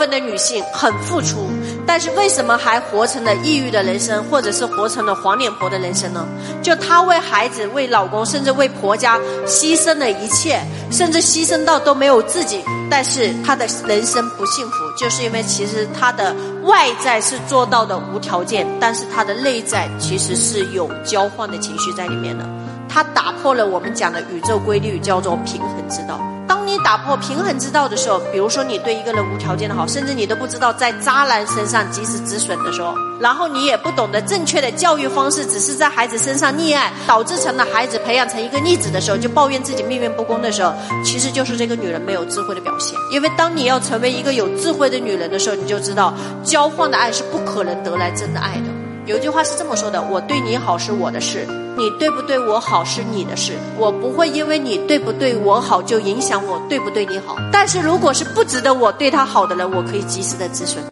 分的女性很付出，但是为什么还活成了抑郁的人生，或者是活成了黄脸婆的人生呢？就她为孩子、为老公，甚至为婆家牺牲了一切，甚至牺牲到都没有自己，但是她的人生不幸福，就是因为其实她的外在是做到的无条件，但是她的内在其实是有交换的情绪在里面的。它打破了我们讲的宇宙规律，叫做平衡之道。当你打破平衡之道的时候，比如说你对一个人无条件的好，甚至你都不知道在渣男身上及时止损的时候，然后你也不懂得正确的教育方式，只是在孩子身上溺爱，导致成了孩子培养成一个逆子的时候，就抱怨自己命运不公的时候，其实就是这个女人没有智慧的表现。因为当你要成为一个有智慧的女人的时候，你就知道交换的爱是不可能得来真的爱的。有句话是这么说的：我对你好是我的事。你对不对我好是你的事，我不会因为你对不对我好就影响我对不对你好。但是如果是不值得我对他好的人，我可以及时的止损。